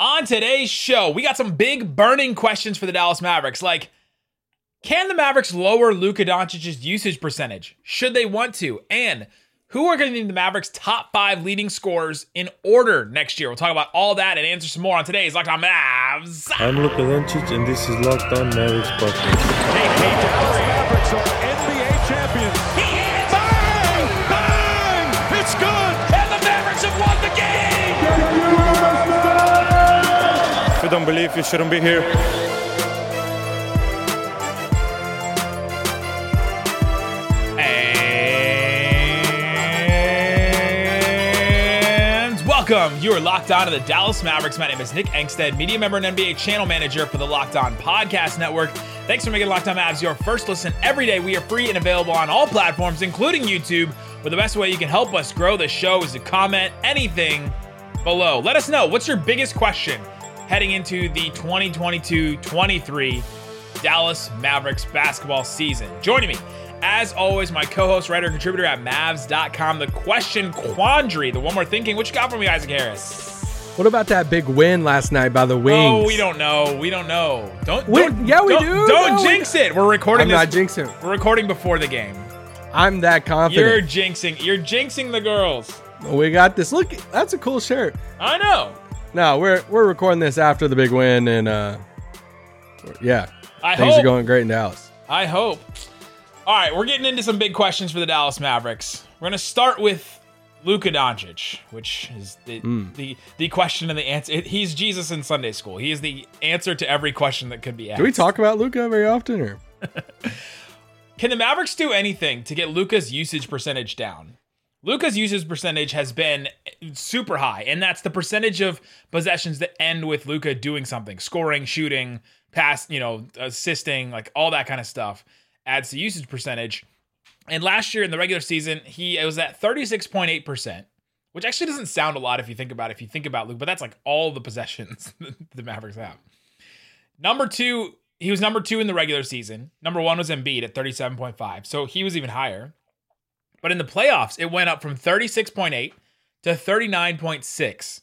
On today's show, we got some big burning questions for the Dallas Mavericks. Like, can the Mavericks lower Luka Doncic's usage percentage? Should they want to? And who are going to be the Mavericks' top five leading scorers in order next year? We'll talk about all that and answer some more on today's Locked On Mavs. I'm Luka Doncic, and this is Locked On Mavericks podcast. Hey, hey, Dallas Mavericks are NBA don't believe, you shouldn't be here. Welcome. You are locked on to the Dallas Mavericks. My name is Nick Angstadt, media member and NBA channel manager for the Locked On Podcast Network. Thanks for making Locked On Mavs your first listen every day. We are free and available on all platforms, including YouTube. But the best way you can help us grow the show is to comment anything below. Let us know what's your biggest question heading into the 2022 23 Dallas Mavericks basketball season. Joining me, as always, my co host, writer, contributor at Mavs.com, the question quandary, the one we're thinking. What you got for me, Isaac Harris? What about that big win last night by the Wings? Oh, we don't know. We don't know. Don't. We- don't yeah, we don't- do. Don't No, we jinx it. We're recording I'm this. not jinxing. We're recording before the game. I'm that confident. You're jinxing. You're jinxing the girls. we got this. Look, that's a cool shirt. I know. No, we're we're recording this after the big win, and uh, yeah, I things hope. are going great in Dallas. I hope. All right, we're getting into some big questions for the Dallas Mavericks. We're going to start with Luka Doncic, which is the, Hmm. the the question and the answer. He's Jesus in Sunday school. He is the answer to every question that could be asked. Do we talk about Luka very often, or Can the Mavericks do anything to get Luka's usage percentage down? Luka's usage percentage has been super high, and that's the percentage of possessions that end with Luka doing something, scoring, shooting, pass, you know, assisting, like all that kind of stuff adds to usage percentage. And last year in the regular season, he it was at 36.8%, which actually doesn't sound a lot if you think about it, if you think about Luke, but that's like all the possessions the Mavericks have. Number two, he was number two in the regular season. Number one was Embiid at 37.5. So he was even higher. But in the playoffs, it went up from 36.8 to 39.6.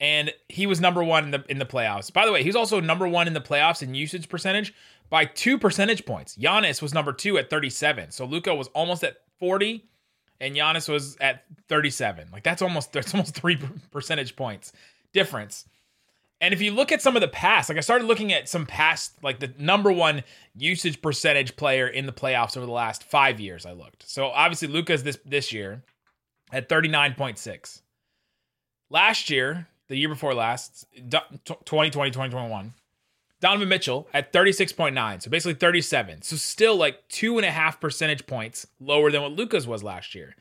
And he was number one in the in the playoffs. By the way, he was also number one in the playoffs in usage percentage by two percentage points. Giannis was number two at 37. So Luka was almost at 40, and Giannis was at 37. Like that's almost that's almost three percentage points difference. And if you look at some of the past, like I started looking at some past, like the number one usage percentage player in the playoffs over the last five years, I looked. So obviously Luka's this this year at 39.6. Last year, the year before last, 2020, 2021, Donovan Mitchell at 36.9. So basically 37. So still like two and a half percentage points lower than what Luka's was last year.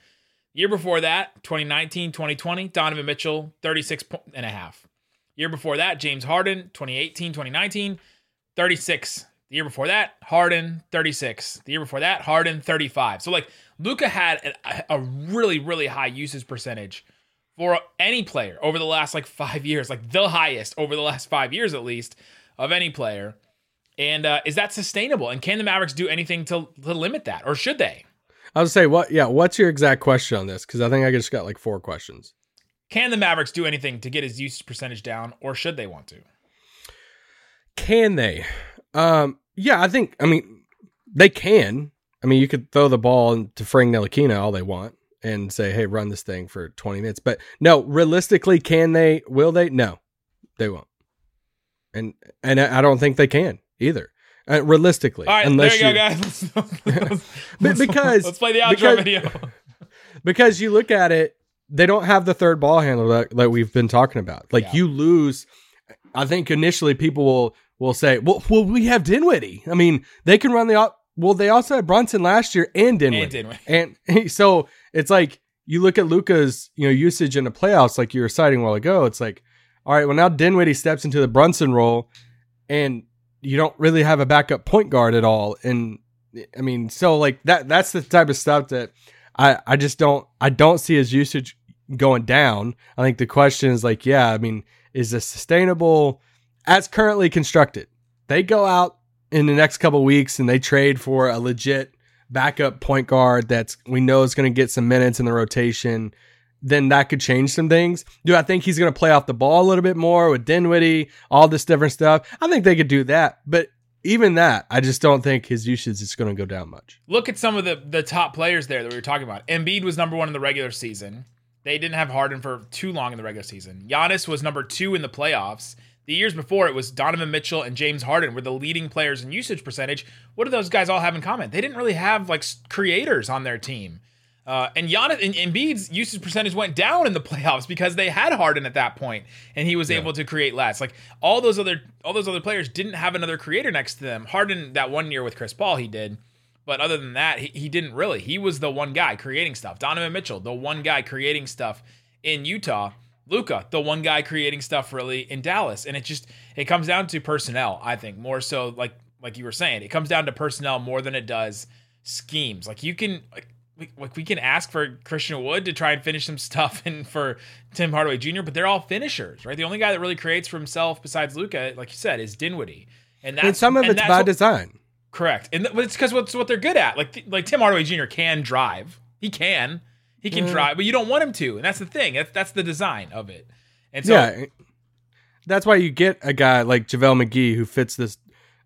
Year before that, 2019, 2020, Donovan Mitchell, 36 and a half. Year before that, James Harden, 2018, 2019, 36. The year before that, Harden, 36. The year before that, Harden, 35. So, like, Luka had a, a really, really high usage percentage for any player over the last, like, five years, like, the highest over the last five years, at least, of any player. And uh, is that sustainable? And can the Mavericks do anything to, to limit that? Or should they? I was say what? Yeah, what's your exact question on this? Because I think I just got like four questions. Can the Mavericks do anything to get his usage percentage down, or should they want to? Can they? Um, yeah, I think. I mean, they can. I mean, you could throw the ball to Frank Ntilikina all they want and say, "Hey, run this thing for 20 minutes." But no, realistically, can they? Will they? No, they won't. And and I don't think they can either. Uh, realistically, All right, unless there you, go, guys. Let's, let's- But because- let's play the outro because- video. because you look at it, they don't have the third ball handler that, that we've been talking about. Like Yeah. you lose. I think initially people will will say, "Well, well, we have Dinwiddie. I mean, they can run the. Well, they also had Brunson last year and Dinwiddie, Dinwiddie. and so it's like you look at Luka's you know usage in the playoffs, like you were citing a while ago. It's like, all right, well now Dinwiddie steps into the Brunson role, and you don't really have a backup point guard at all. And I mean, so like that that's the type of stuff that I I just don't I don't see his usage going down. I think the question is like, yeah, I mean, is this sustainable as currently constructed? They go out in the next couple weeks and they trade for a legit backup point guard that's we know is going to get some minutes in the rotation. then that could change some things. Do I think he's going to play off the ball a little bit more with Dinwiddie, all this different stuff? I think they could do that, but even that, I just don't think his usage is going to go down much. Look at some of the the top players there that we were talking about. Embiid was number one in the regular season. They didn't have Harden for too long in the regular season. Giannis was number two in the playoffs. The years before, it was Donovan Mitchell and James Harden were the leading players in usage percentage. What do those guys all have in common? They didn't really have like creators on their team. Uh, and Giannis and Embiid's usage percentage went down in the playoffs because they had Harden at that point, and he was yeah. able to create less. Like all those other all those other players didn't have another creator next to them. Harden that one year with Chris Paul he did, but other than that, he, he didn't really. He was the one guy creating stuff. Donovan Mitchell, the one guy creating stuff in Utah. Luka, the one guy creating stuff really in Dallas, and it just it comes down to personnel. I think more so like like you were saying, it comes down to personnel more than it does schemes. Like you can like we, like we can ask for Christian Wood to try and finish some stuff and for Tim Hardaway Jr., but they're all finishers, right? The only guy that really creates for himself besides Luka, like you said, is Dinwiddie. And that's and some of it's by what, design. Correct. And th- it's because what's what they're good at. Like like Tim Hardaway Jr. can drive. He can. He can mm. drive, but you don't want him to. And that's the thing. That's that's the design of it. And so Yeah. That's why you get a guy like JaVale McGee who fits this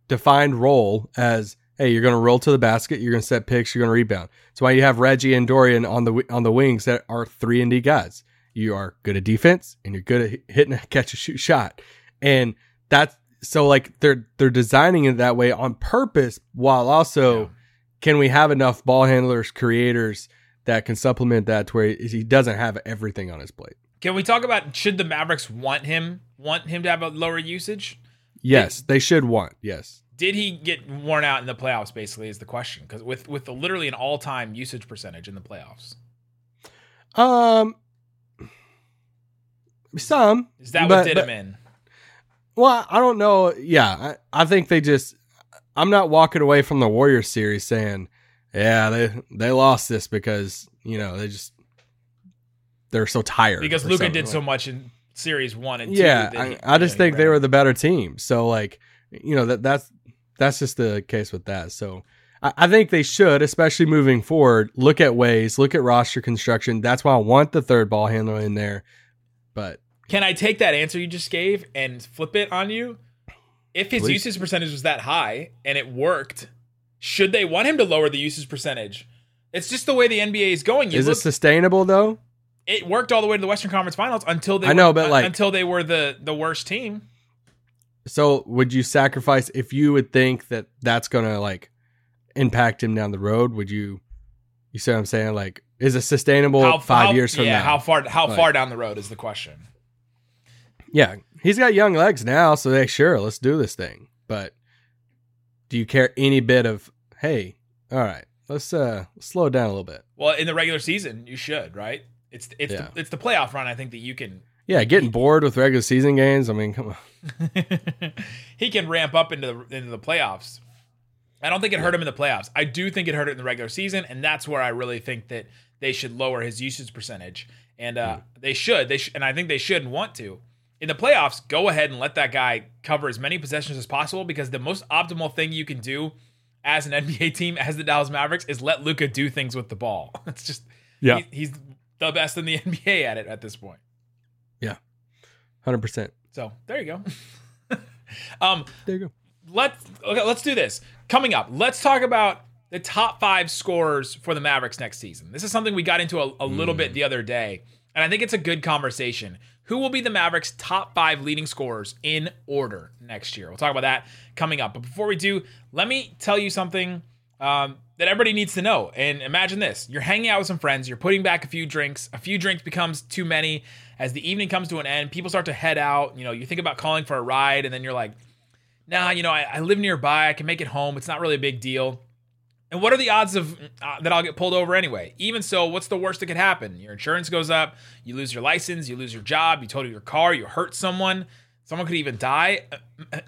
defined role as hey, you're going to roll to the basket, you're going to set picks, you're going to rebound. That's why you have Reggie and Dorian on the on the wings that are three and D guys. You are good at defense and you're good at hitting a catch a shoot shot, and that's so like they're they're designing it that way on purpose, while also yeah. can we have enough ball handlers, creators that can supplement that to where he doesn't have everything on his plate. Can we talk about should the Mavericks want him want him to have a lower usage? Yes, they should want. Yes did he get worn out in the playoffs? Basically, is the question because with with literally an all time usage percentage in the playoffs. Um, some is that but, what did but, him in? Well, I don't know. Yeah, I, I think they just. I'm not walking away from the Warriors series saying, "Yeah, they they lost this because you know they just they're so tired." Because Luka did like. so much in series one and yeah, two. Yeah, I, I just think they were the better team. So like, you know that that's that's just the case with that. So I, I think they should, especially moving forward, look at ways, look at roster construction. That's why I want the third ball handler in there. But can I take that answer you just gave and flip it on you? If his Please. usage percentage was that high and it worked, should they want him to lower the usage percentage? It's just the way the NBA is going. You is look, it sustainable though? It worked all the way to the Western Conference Finals until they I know, but like until they were the the worst team. So would you sacrifice if you would think that that's gonna like impact him down the road? Would you? You see what I'm saying? Like, is it sustainable how, five how, years from yeah, now? How far? How like, far down the road is the question? Yeah, he's got young legs now, so they sure let's do this thing. But do you care any bit of? Hey, all right, let's uh slow it down a little bit. Well, in the regular season, you should right. It's it's yeah. the, it's the playoff run. I think that you can yeah, getting bored with regular season games. I mean, come on. he can ramp up into the into the playoffs. I don't think it hurt him in the playoffs. I do think it hurt it in the regular season, and that's where I really think that they should lower his usage percentage. And uh, mm. they should. They sh- and I think they should and want to. In the playoffs, go ahead and let that guy cover as many possessions as possible because the most optimal thing you can do as an NBA team, as the Dallas Mavericks, is let Luka do things with the ball. It's just yeah, he, he's the best in the NBA at it at this point. Yeah, hundred percent. So there you go. um, there you go. Let's okay. Let's do this. Coming up, let's talk about the top five scorers for the Mavericks next season. This is something we got into a, a little mm. bit the other day, and I think it's a good conversation. Who will be the Mavericks' top five leading scorers in order next year? We'll talk about that coming up. But before we do, let me tell you something um, that everybody needs to know. And imagine this you're hanging out with some friends, you're putting back a few drinks, a few drinks becomes too many. As the evening comes to an end, people start to head out. You know, you think about calling for a ride, and then you're like, nah, you know, I, I live nearby, I can make it home. It's not really a big deal. And what are the odds of uh, that I'll get pulled over anyway? Even so, what's the worst that could happen? Your insurance goes up, you lose your license, you lose your job, you total your car, you hurt someone. Someone could even die.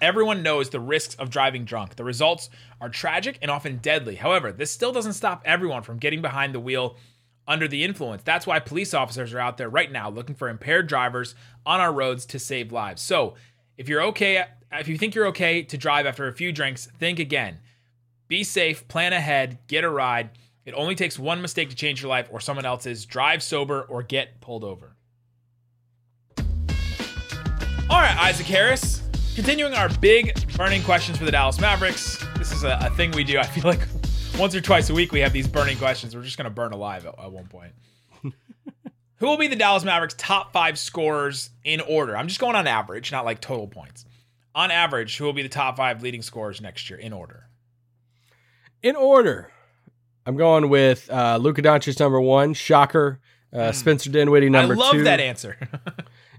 Everyone knows the risks of driving drunk. The results are tragic and often deadly. However, this still doesn't stop everyone from getting behind the wheel under the influence. That's why police officers are out there right now looking for impaired drivers on our roads to save lives. So, if you're okay, if you think you're okay to drive after a few drinks, think again. Be safe, plan ahead, get a ride, It only takes one mistake to change your life or someone else's. Drive sober or get pulled over. All right, Isaac Harris. Continuing our big burning questions for the Dallas Mavericks. This is a, a thing we do. I feel like once or twice a week we have these burning questions. We're just going to burn alive at, at one point. Who will be the Dallas Mavericks' top five scorers in order? I'm just going on average, not like total points. On average, who will be the top five leading scorers next year in order? In order, I'm going with uh, Luka Doncic number one, shocker. Uh, Spencer Dinwiddie number Hmm. I love two. that answer.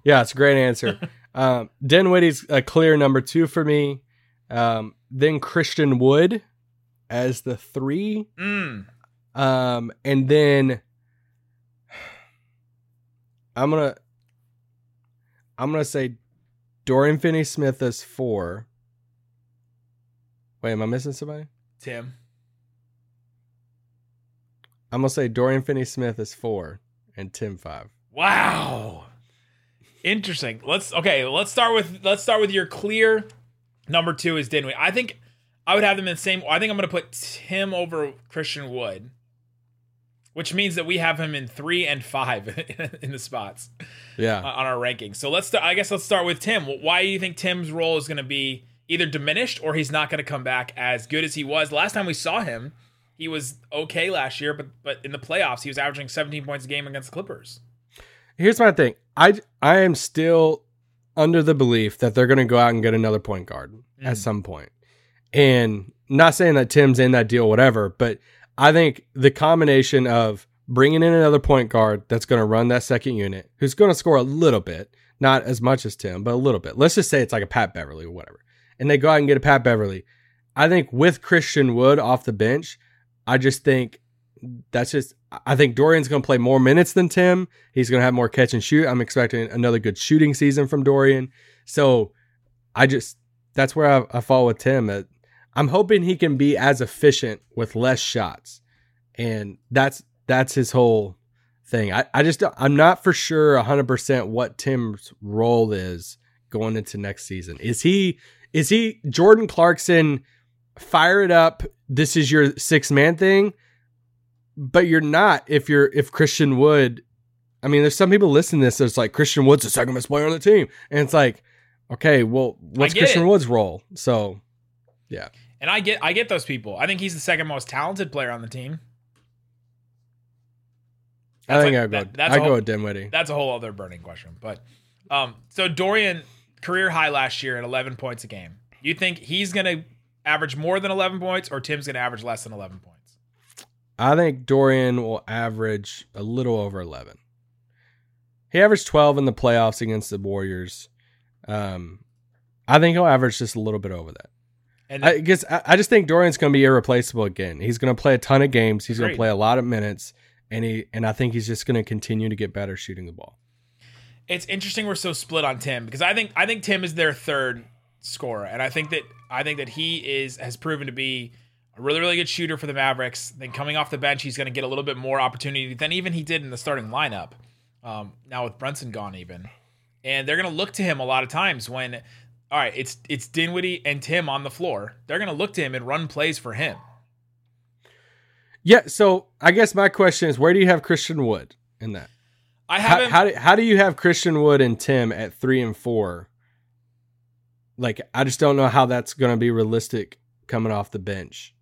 Yeah, it's a great answer. um, Dinwiddie's a clear number two for me. Um, then Christian Wood as the three. mm, Um, and then I'm gonna I'm gonna say Dorian Finney Smith as four. Wait, am I missing somebody? Tim. I'm gonna say Dorian Finney Smith is four and Tim five. Wow. Interesting. Let's okay, let's start with let's start with your clear number 2 is Dinwiddie. I think I would have them in the same I think I'm going to put Tim over Christian Wood. Which means that we have him in 3 and 5 in the spots Yeah. uh, on our rankings. So let's start, I guess let's start with Tim. Why do you think Tim's role is going to be either diminished or he's not going to come back as good as he was last time we saw him? He was okay last year, but but in the playoffs he was averaging 17 points a game against the Clippers. Here's my thing. I I am still under the belief that they're going to go out and get another point guard at mm. some point. And not saying that Tim's in that deal, whatever, but I think the combination of bringing in another point guard that's going to run that second unit, who's going to score a little bit, not as much as Tim, but a little bit. Let's just say it's like a Pat Beverley or whatever. And they go out and get a Pat Beverley. I think with Christian Wood off the bench, I just think that's just I think Dorian's going to play more minutes than Tim. He's going to have more catch and shoot. I'm expecting another good shooting season from Dorian. So I just that's where I, I fall with Tim. Uh, I'm hoping he can be as efficient with less shots, and that's that's his whole thing. I, I just I'm not for sure 100 percent what Tim's role is going into next season. Is he is he Jordan Clarkson? Fire it up. This is your six man thing but you're not if you're if Christian Wood. I mean, there's some people listening to this that's like Christian Wood's the second best player on the team, and it's like, okay, well, what's Christian it. Wood's role? So, yeah, And I get I get those people. I think he's the second most talented player on the team. I think like- I go. that- that's I go with Dinwiddie. That's a whole other burning question. But um, so Dorian career high last year at 11 points a game. You think he's gonna average more than 11 points, or Tim's gonna average less than 11 points? I think Dorian will average a little over 11. He averaged 12 in the playoffs against the Warriors. Um, I think he'll average just a little bit over that. And I guess I, I just think Dorian's going to be irreplaceable again. He's going to play a ton of games. He's going to play a lot of minutes, and he and I think he's just going to continue to get better shooting the ball. it's interesting we're so split on Tim because I think I think Tim is their third scorer, and I think that I think that he is has proven to be a really really good shooter for the Mavericks. Then coming off the bench, he's going to get a little bit more opportunity than even he did in the starting lineup. Um, now with Brunson gone, even, and they're going to look to him a lot of times when. All right, it's it's Dinwiddie and Tim on the floor. They're going to look to him and run plays for him. Yeah. So I guess my question is, where do you have Christian Wood in that? I have How, him. how do how do you have Christian Wood and Tim at three and four? Like I just don't know how that's going to be realistic coming off the bench.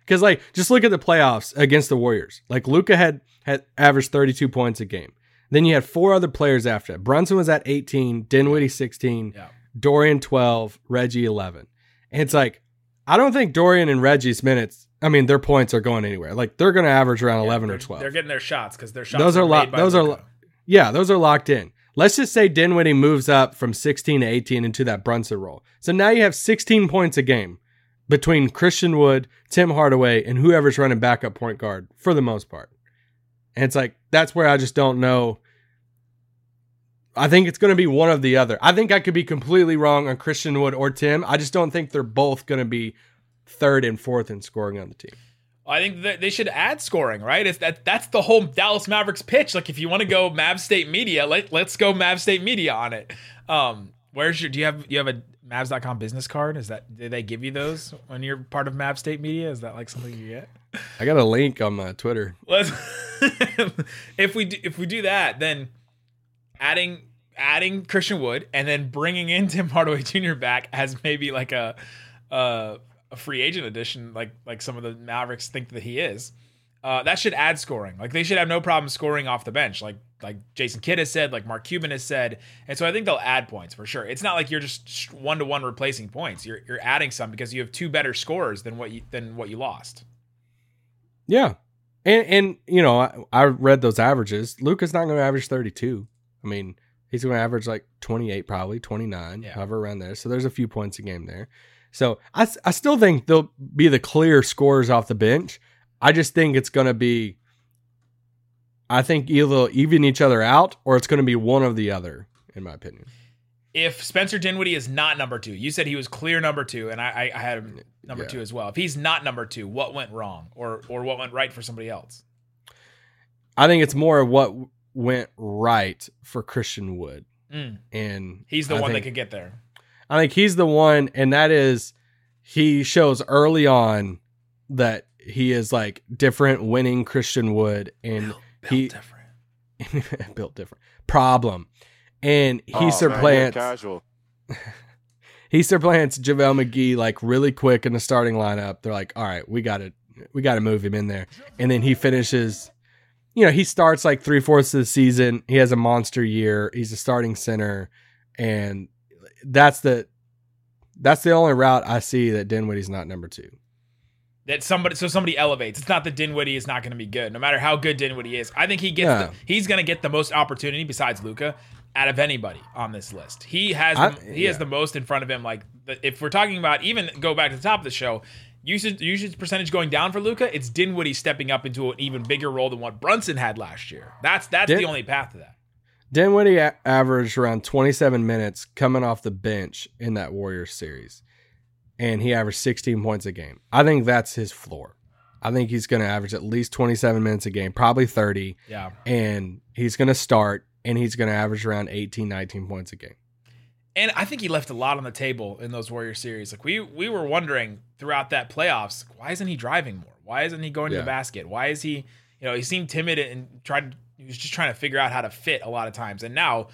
Because like just look at the playoffs against the Warriors. Like Luka had had averaged thirty two points a game. Then you had four other players after that. Brunson was at eighteen, Dinwiddie sixteen, yeah. Dorian twelve, Reggie eleven. And it's like I don't think Dorian and Reggie's minutes. I mean, their points are going anywhere. Like they're going to average around eleven or twelve. They're getting their shots because their shots. Those are made locked. Those are Luka. lo- yeah, those are locked in. Let's just say Dinwiddie moves up from 16 to 18 into that Brunson role. So now you have 16 points a game between Christian Wood, Tim Hardaway, and whoever's running backup point guard for the most part. And it's like that's where I just don't know. I think it's going to be one of the other. I think I could be completely wrong on Christian Wood or Tim. I just don't think they're both going to be third and fourth in scoring on the team. I think that they should add scoring, right? It's that that's the whole Dallas Mavericks pitch. Like if you want to go Mav State Media, let let's go Mav State Media on it. Um, Where's your? Do you have you have a Mavs.com business card? Is that did they give you those when you're part of Mav State Media? Is that like something you get? I got a link on my Twitter. Let's if we do, if we do that, then adding adding Christian Wood and then bringing in Tim Hardaway Jr. back as maybe like a a, a free agent addition, like like some of the Mavericks think that he is. Uh, that should add scoring. Like they should have no problem scoring off the bench, like like Jason Kidd has said, like Mark Cuban has said, and so I think they'll add points for sure. It's not like you're just one to one replacing points. You're you're adding some because you have two better scorers than what you than what you lost. Yeah, and and you know I, I read those averages. Luka's not going to average thirty two. I mean, he's going to average like twenty eight, probably twenty nine, Yeah. however around there. So there's a few points a game there. So I, I still think they'll be the clear scorers off the bench. I just think it's going to be. I think either even each other out, or it's going to be one of the other, in my opinion. if Spencer Dinwiddie is not number two, you said he was clear number two, and I, I, I had him number Yeah. two as well. If he's not number two, what went wrong, or or what went right for somebody else? I think it's more of what went right for Christian Wood, Mm, and he's the I one that could get there. I think he's the one, and that is he shows early on that he is like different, winning Christian Wood, and Built he different. built different problem, and he Oh, man, you're supplants casual. he supplants JaVale McGee like really quick in the starting lineup. They're like, all right, we got to we got to move him in there, and then he finishes. You know, he starts like three fourths of the season. He has a monster year. He's a starting center, and that's the that's the only route I see that Dinwiddie's not number two. That somebody, so somebody elevates. It's not that Dinwiddie is not going to be good, no matter how good Dinwiddie is. I think he gets, Yeah. the, he's going to get the most opportunity besides Luka out of anybody on this list. He has, I- he has the most in front of him. Like if we're talking about even go back to the top of the show, usage usage percentage going down for Luka, it's Dinwiddie stepping up into an even bigger role than what Brunson had last year. That's that's Din- the only path to that. Dinwiddie a- averaged around 27 minutes coming off the bench in that Warriors series, and he averaged 16 points a game. I think that's his floor. I think he's going to average at least 27 minutes a game, probably 30, Yeah. and he's going to start and he's going to average around 18, 19 points a game. And I think he left a lot on the table in those Warrior series. Like we we were wondering throughout that playoffs, why isn't he driving more? Why isn't he going to the basket? Why is he, you know, he seemed timid and tried he was just trying to figure out how to fit a lot of times. And now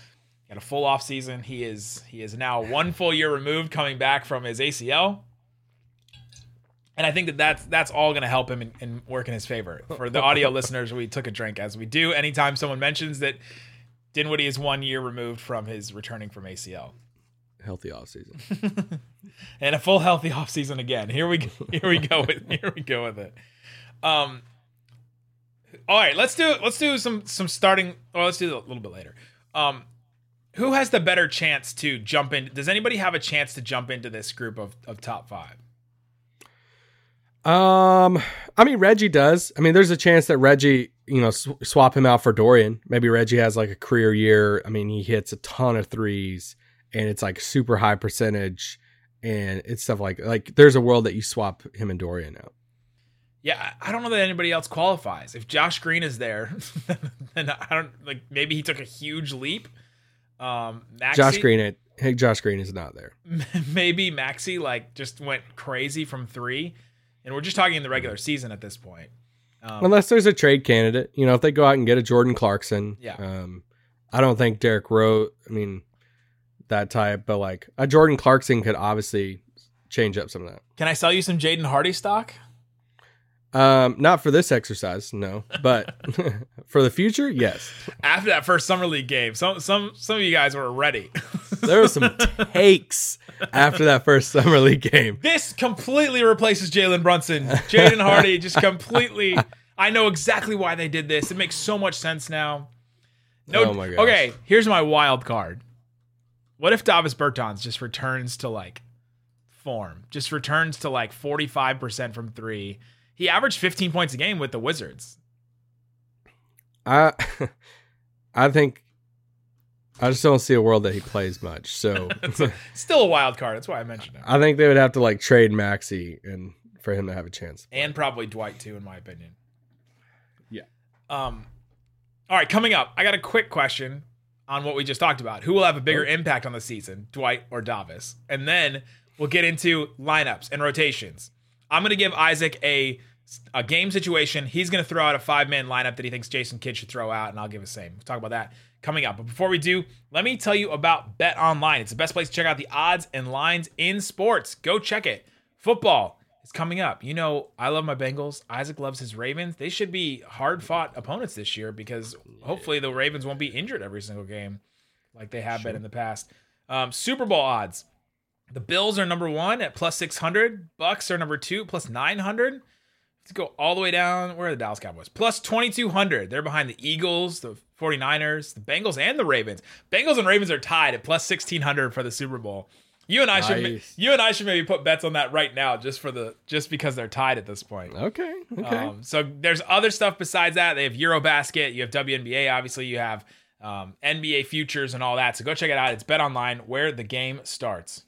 got a full off season. He is he is now one full year removed coming back from his ACL. And I think that that's that's all going to help him and, and work in his favor. For the audio listeners, we took a drink as we do anytime someone mentions that Dinwiddie is one year removed from his returning from ACL Healthy offseason. and a full healthy offseason again. Here we here we go with here we go with it. Um all right, let's do let's do some some starting or let's do a little bit later. Um who has the better chance to jump in? Does anybody have a chance to jump into this group of, of top five? Um, I mean Reggie does. I mean, there's a chance that Reggie, you know, sw- swap him out for Dorian. Maybe Reggie has like a career year. I mean, he hits a ton of threes, and it's like super high percentage, and it's stuff like like. There's a world that you swap him and Dorian out. Yeah, I I don't know that anybody else qualifies. If Josh Green is there, then I don't like maybe he took a huge leap. Um Maxi, Josh Green, it. Hey, Josh Green is not there. maybe Maxi like just went crazy from three, and we're just talking in the regular season at this point. Um, Unless there's a trade candidate, you know, if they go out and get a Jordan Clarkson. Yeah. Um, I don't think Derek Rowe. I mean, that type, but like a Jordan Clarkson could obviously change up some of that. can I sell you some Jaden Hardy stock? Um, not for this exercise, no, but for the future, yes. After that first summer league game, some some some of you guys were ready. There were some takes after that first summer league game. this completely replaces Jalen Brunson. Jaden Hardy just completely. I know exactly why they did this. It makes so much sense now. No, Oh my gosh. okay. Here's my wild card. What if Davis Bertans just returns to like form? Just returns to like 45% from three. He averaged 15 points a game with the Wizards. I, I think, I just don't see a world that he plays much. So Still a wild card. That's why I mentioned him. I think they would have to like trade Maxi and for him to have a chance. and probably Dwight too, in my opinion. Yeah. Um. All right, coming up, I got a quick question. on what we just talked about. Who will have a bigger impact on the season, Dwight or Davis? And then we'll get into lineups and rotations. I'm going to give Isaac a a game situation. He's going to throw out a five man lineup that he thinks Jason Kidd should throw out, and I'll give a same. We'll talk about that coming up. But before we do, let me tell you about Bet Online. It's the best place to check out the odds and lines in sports. Go check it. Football is coming up. You know, I love my Bengals. Isaac loves his Ravens. They should be hard fought opponents this year because hopefully the Ravens won't be injured every single game like they have been in the past. Um, Super Bowl odds. The Bills are number one at plus 600. Bucs are number two, plus 900. Let's go all the way down. Where are the Dallas Cowboys? Plus 2,200. They're behind the Eagles, the 49ers, the Bengals, and the Ravens. Bengals and Ravens are tied at plus 1,600 for the Super Bowl. You and I should you and I should maybe put bets on that right now just for the just because they're tied at this point. Okay. Okay. Um, so there's other stuff besides that. They have Eurobasket, you have WNBA, obviously you have um, NBA futures and all that. So go check it out. It's Bet Online where the game starts.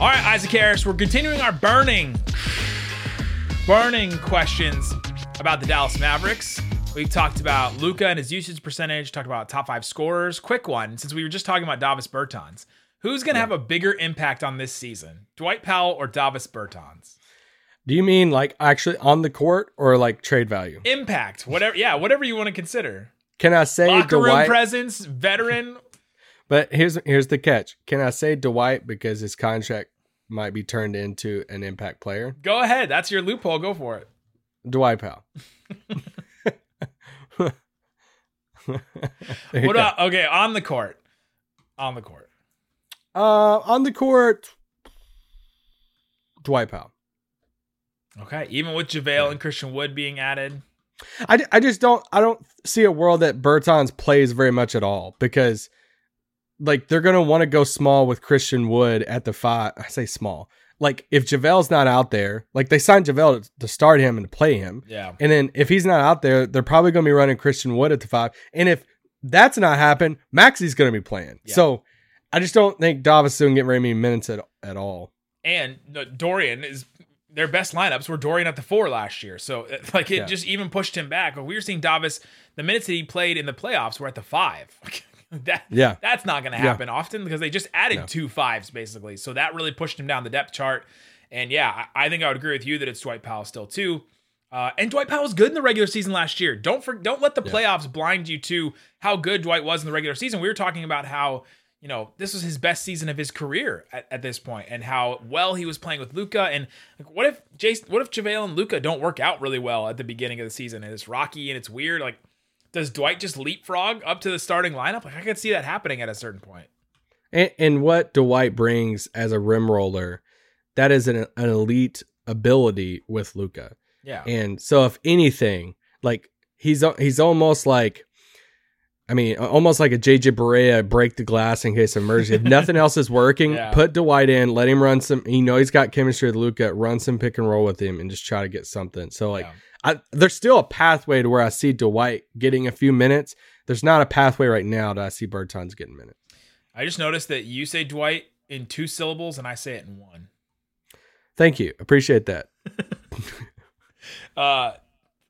All right, Isaac Harris, we're continuing our burning, burning questions about the Dallas Mavericks. We've talked about Luka and his usage percentage, talked about top five scorers. Quick one, since we were just talking about Davis Bertans. Who's going to have a bigger impact on this season, Dwight Powell or Davis Bertans? Do you mean like actually on the court or like trade value? Impact, whatever, yeah, whatever you want to consider. Can I say Locker room presence, veteran. But here's here's the catch. Can I say Dwight because his contract might be turned into an impact player? Go ahead, that's your loophole. Go for it. Dwight Powell. What about okay on the court? On the court. uh on the court? Dwight Powell. Okay, even with JaVale and Christian Wood being added. I, I just don't I don't see a world that Bertans plays very much at all because like they're gonna want to go small with Christian Wood at the five. I say small. Like if JaVale's not out there, like they signed JaVale to, start him and to play him. Yeah. And then if he's not out there, they're probably gonna be running Christian Wood at the five. And if that's not happen, Maxi's gonna be playing. Yeah. So I just don't think Davis is gonna get very many minutes at, at all. And Dorian is their best lineups were Dorian at the four last year. So like it Yeah. just even pushed him back. But We were seeing Davis the minutes that he played in the playoffs were at the five. that Yeah. that's not going to Yeah. happen often because they just added No. two fives basically. So that really pushed him down the depth chart. And yeah, I, I think I would agree with you that it's Dwight Powell still too. Uh, and Dwight Powell was good in the regular season last year. Don't for, don't let the playoffs blind you to how good Dwight was in the regular season. We were talking about how you know this was his best season of his career at, at this point, and how well he was playing with Luka. And like, what if Jason, what if JaVale and Luka don't work out really well at the beginning of the season, and it's rocky and it's weird? Like, does Dwight just leapfrog up to the starting lineup? Like, I could see that happening at a certain point. And, and what Dwight brings as a rim roller, that is an, an elite ability with Luka. Yeah, And so, if anything, like he's he's almost like, I mean, almost like a JJ Barea break the glass in case of emergency. If nothing else is working, Yeah. put Dwight in, let him run some. You know, he's got chemistry with Luka. Run some pick and roll with him, and just try to get something. So, like, Yeah. I, there's still a pathway to where I see Dwight getting a few minutes. There's not a pathway right now that I see Bertans getting minutes. I just noticed that you say Dwight in two syllables, and I say it in one. Thank you, appreciate that. Uh,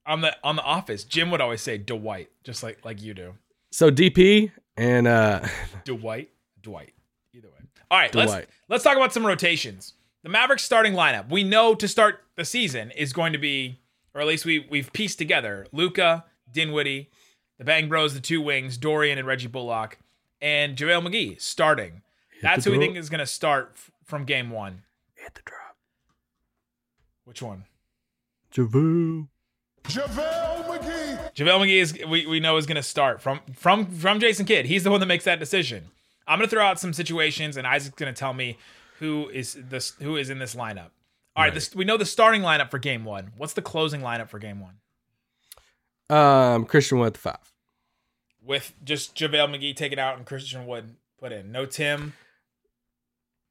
on the on the Office, Jim would always say Dwight, just like like you do. So DP and uh Dwight, Dwight. Either way. All right, let's Dwight. let's talk about some rotations. The Mavericks starting lineup. We know to start the season is going to be, or at least we we've pieced together Luka, Dinwiddie, the Bang Bros, the two wings, Dorian and Reggie Bullock, and JaVale McGee starting. That's who we think is going to start f- from game one. hit the drop. Which one? Javoo. JaVale McGee. JaVale McGee is we, we know is going to start from from from Jason Kidd. He's the one that makes that decision. I'm going to throw out some situations, and Isaac's going to tell me who is this who is in this lineup. All right, this, we know the starting lineup for game one. What's the closing lineup for game one? Um, Christian Wood at the five. With just JaVale McGee taken out and Christian Wood put in. No Tim.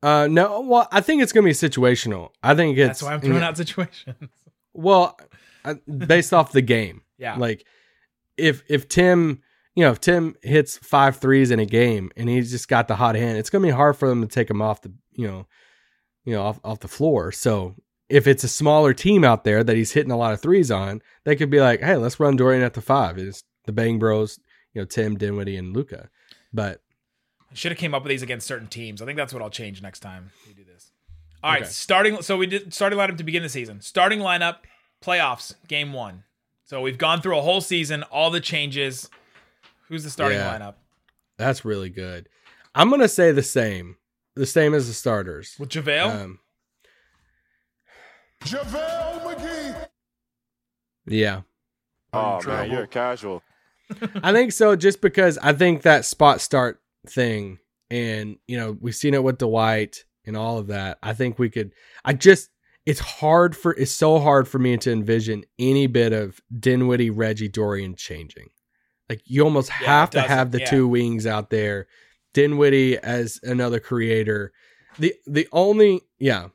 Uh, no, well, I think it's gonna be situational. I think it's That's why I'm throwing out situations. Well, I- based off the game, Yeah. like if if Tim, you know, if Tim hits five threes in a game and he's just got the hot hand, it's gonna be hard for them to take him off the, you know, you know, off off the floor. So if it's a smaller team out there that he's hitting a lot of threes on, they could be like, hey, let's run Dorian at the five. It's the Bang Bros. you know Tim Dinwiddie and Luka. But I should have came up with these against certain teams. I think that's what I'll change next time we do this. All right, Okay. starting. So we did starting lineup to begin the season. Starting lineup, playoffs, game one. So we've gone through a whole season, all the changes. Who's the starting Yeah. lineup? that's really good. I'm gonna say the same, the same as the starters. With JaVale? Um, JaVale McGee. yeah, Oh man, you're a casual. I think so. Just because I think that spot start thing, and you know, we've seen it with Dwight and all of that. I think we could. I just, it's hard for, it's so hard for me to envision any bit of Dinwiddie, Reggie, Dorian changing. Like you almost Yeah, have to have the yeah. two wings out there. Dinwiddie as another creator. The the only yeah,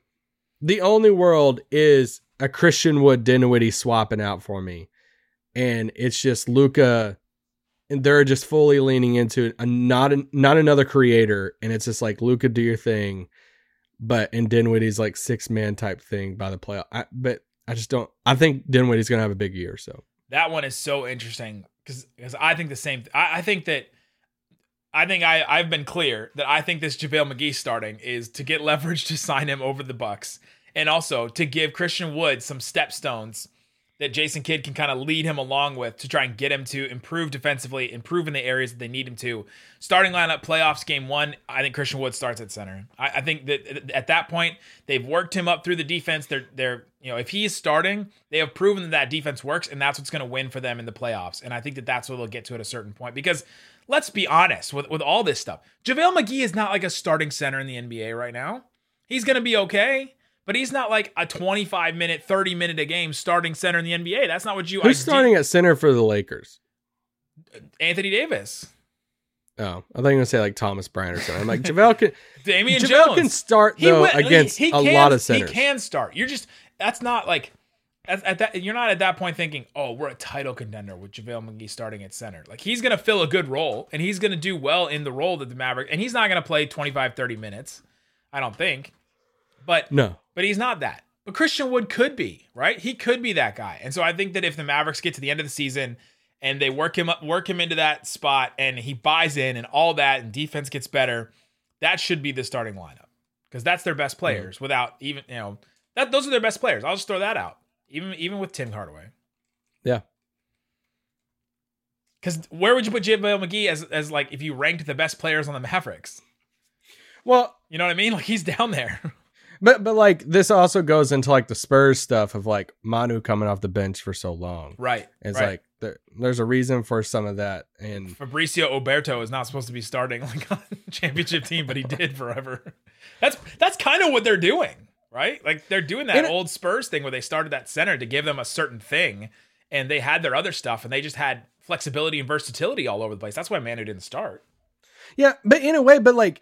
the only world is a Christian Wood Dinwiddie swapping out for me, and it's just Luka and they're just fully leaning into a not an, not another creator, and it's just like Luka, do your thing, but and Dinwiddie's like six man type thing by the playoff. I, but I just don't. I think Dinwiddie's gonna have a big year. So That one is so interesting because because I think the same. I, I think that I think I I've been clear that I think this JaVale McGee starting is to get leverage to sign him over the Bucks, and also to give Christian Wood some stepstones that Jason Kidd can kind of lead him along with to try and get him to improve defensively, improve in the areas that they need him to. Starting lineup, playoffs, game one, I think Christian Wood starts at center. I, I think that at that point they've worked him up through the defense. They're they're you know if he's starting, they have proven that that defense works, and that's what's going to win for them in the playoffs. And I think that that's what they'll get to at a certain point because. Let's be honest with, with all this stuff. JaVale McGee is not like a starting center in the NBA right now. He's going to be okay, but he's not like a 25 minute, 30 minute a game starting center in the NBA. That's not what you who's ide- starting at center for the Lakers? Anthony Davis, Oh, I thought you were gonna say like Thomas Bryant or something. I'm like JaVale can Damian JaVale Jones. can start He though went- against he- he a can- lot of centers. He can start. You're just that's not like at, at that you're not at that point thinking, oh, we're a title contender with JaVale McGee starting at center. Like he's gonna fill a good role and he's gonna do well in the role that the Maverick and he's not gonna play 25, 30 minutes. I don't think. But No, but he's not that. But Christian Wood could be, right? He could be that guy. And so I think that if the Mavericks get to the end of the season and they work him up, work him into that spot and he buys in and all that and defense gets better, that should be the starting lineup. Because that's their best mm-hmm. players without even, you know, that those are their best players. I'll just throw that out. Even even with Tim Hardaway. yeah, Because where would you put JaVale McGee as as like if you ranked the best players on the Mavericks? well, You know what I mean? Like he's down there. but but like this also goes into like the Spurs stuff of like Manu coming off the bench for so long. right. It's right. like there, there's a reason for some of that, and Fabricio Oberto is not supposed to be starting like on a championship team, but he did forever. That's that's kind of what they're doing, right? Like they're doing that old Spurs thing where they started that center to give them a certain thing, and they had their other stuff, and they just had flexibility and versatility all over the place. That's why Manu didn't start. yeah, but in a way, but like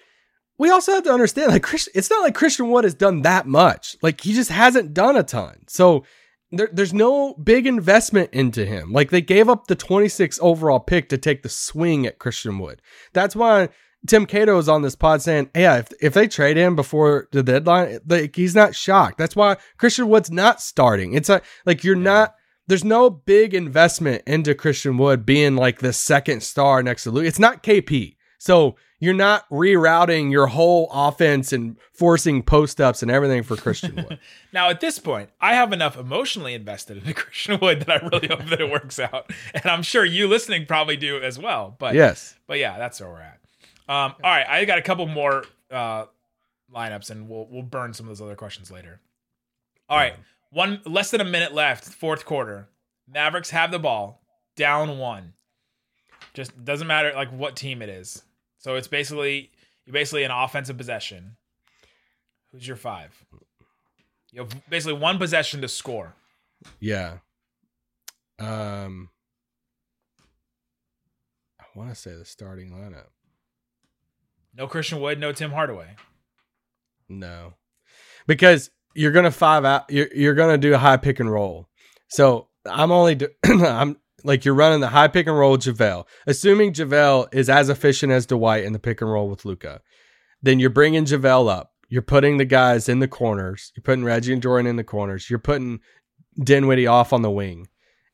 we also have to understand like Christian, it's not like Christian Wood has done that much. Like he just hasn't done a ton. So there, there's no big investment into him. Like they gave up the 26 overall pick to take the swing at Christian Wood. That's why Tim Cato is on this pod saying, "Yeah, if if they trade him before the deadline, like he's not shocked." That's why Christian Wood's not starting. It's a, like you're not. There's no big investment into Christian Wood being like the second star next to Luke. It's not KP, so you're not rerouting your whole offense and forcing post ups and everything for Christian Wood. Now at this point, I have enough emotionally invested into Christian Wood that I really hope that it works out, and I'm sure you listening probably do as well. But yes, But yeah, that's where we're at. Um, all right, I got a couple more uh, lineups, and we'll we'll burn some of those other questions later. All right, one less than a minute left, fourth quarter. Mavericks have the ball, down one. Just doesn't matter like what team it is. So it's basically you basically an offensive possession. Who's your five? You have basically one possession to score. yeah. Um, I want to say the starting lineup. No Christian Wood, no Tim Hardaway. No, because you're gonna five out. You're you're gonna do a high pick and roll. So I'm only do, I'm like you're running the high pick and roll Javale, assuming Javale is as efficient as Dwight in the pick and roll with Luka. Then you're bringing Javale up. You're putting the guys in the corners. You're putting Reggie and Jordan in the corners. You're putting Dinwiddie off on the wing,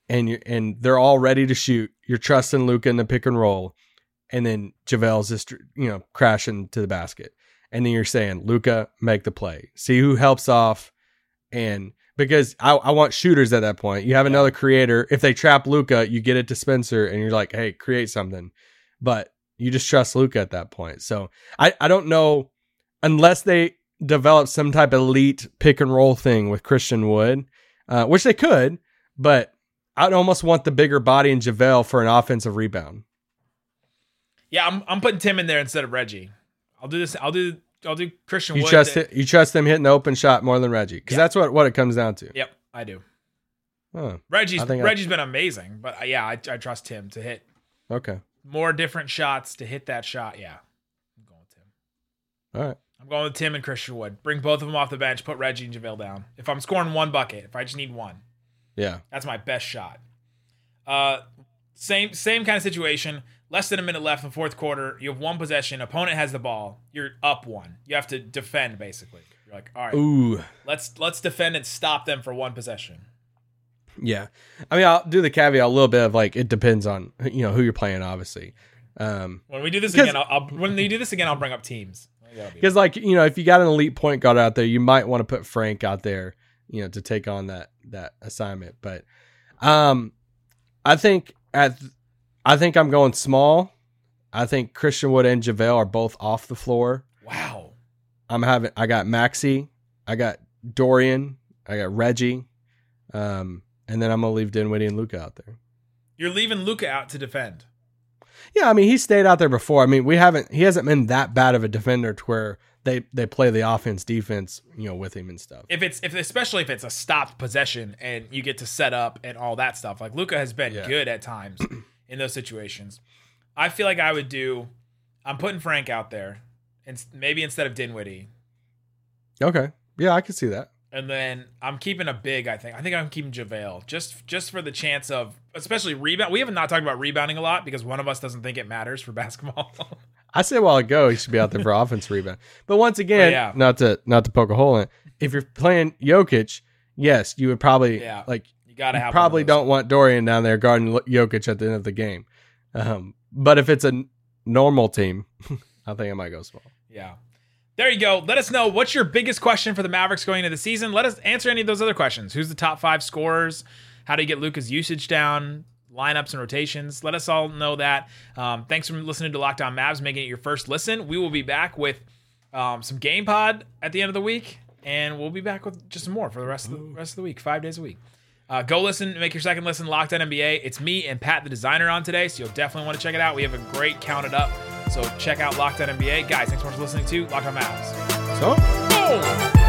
and you and they're all ready to shoot. you're trusting Luka in the pick and roll, and then JaVale's just you know crashing to the basket, and then you're saying Luka make the play, see who helps off, and because I, I want shooters at that point. You have another creator. If they trap Luka, you get it to Spencer, and you're like, hey, create something, but you just trust Luka at that point. So I I don't know unless they develop some type of elite pick and roll thing with Christian Wood, uh, which they could, but I'd almost want the bigger body in JaVale for an offensive rebound. Yeah, I'm I'm putting Tim in there instead of Reggie. I'll do this. I'll do I'll do Christian You Wood. trust that- you trust them hitting the open shot more than Reggie because Yeah. that's what, what it comes down to. Yep, I do. Oh, Reggie's I think I- Reggie's been amazing, but uh, yeah, I, I trust Tim to hit okay, more different shots to hit that shot. Yeah, I'm going with Tim. all right. I'm going with Tim and Christian Wood. Bring both of them off the bench. Put Reggie and JaVale down. If I'm scoring one bucket, if I just need one, Yeah, that's my best shot. Uh, same same kind of situation. Less than a minute left in the fourth quarter. You have one possession. Opponent has the ball. You're up one. You have to defend basically. You're like, all right, ooh, let's let's defend and stop them for one possession. yeah. I mean, I'll do the caveat a little bit of like it depends on you know who you're playing, obviously. Um, When we do this again, I'll, I'll when we do this again, I'll bring up teams. Because like you know, if you got an elite point guard out there, you might want to put Frank out there, you know, to take on that that assignment. But um, I think at I think I'm going small. I think Christian Wood and JaVale are both off the floor. Wow. I'm having I got Maxi, I got Dorian, I got Reggie, um, and then I'm gonna leave Dinwiddie and Luka out there. You're leaving Luka out to defend. Yeah, I mean he stayed out there before. I mean we haven't he hasn't been that bad of a defender to where they they play the offense defense you know with him and stuff. If it's if especially if it's a stopped possession and you get to set up and all that stuff. Like Luka has been Yeah. good at times in those situations. I feel like I would do. I'm putting Frank out there, and maybe instead of Dinwiddie, Okay. Yeah, I can see that. and then I'm keeping a big. I think. I think I'm keeping Javale just just for the chance of especially rebound. We haven't not talked about rebounding a lot because one of us doesn't think it matters for basketball. I said a while ago he should be out there for offense rebound. But once again, Oh, yeah. not to not to poke a hole in it, if you're playing Jokic, yes, you would probably Yeah. like gotta you have. probably one of those. don't want Dorian down there guarding Lo- Jokic at the end of the game. Um, but if it's a normal team, I think I might go small. Yeah. There you go. Let us know what's your biggest question for the Mavericks going into the season. Let us answer any of those other questions. Who's the top five scorers? How do you get Luka's usage down? Lineups and rotations. Let us all know that. Um, thanks for listening to Locked On Mavs, making it your first listen. We will be back with um, some game pod at the end of the week, and we'll be back with just some more for the rest of the rest of the week, five days a week. Uh, go listen, make your second listen, Locked On NBA. It's me and Pat, the designer, on today, so you'll definitely want to check it out. We have a great counted up, so check out Locked On NBA. Guys, thanks so much for listening to Locked On Mavs. So Boom!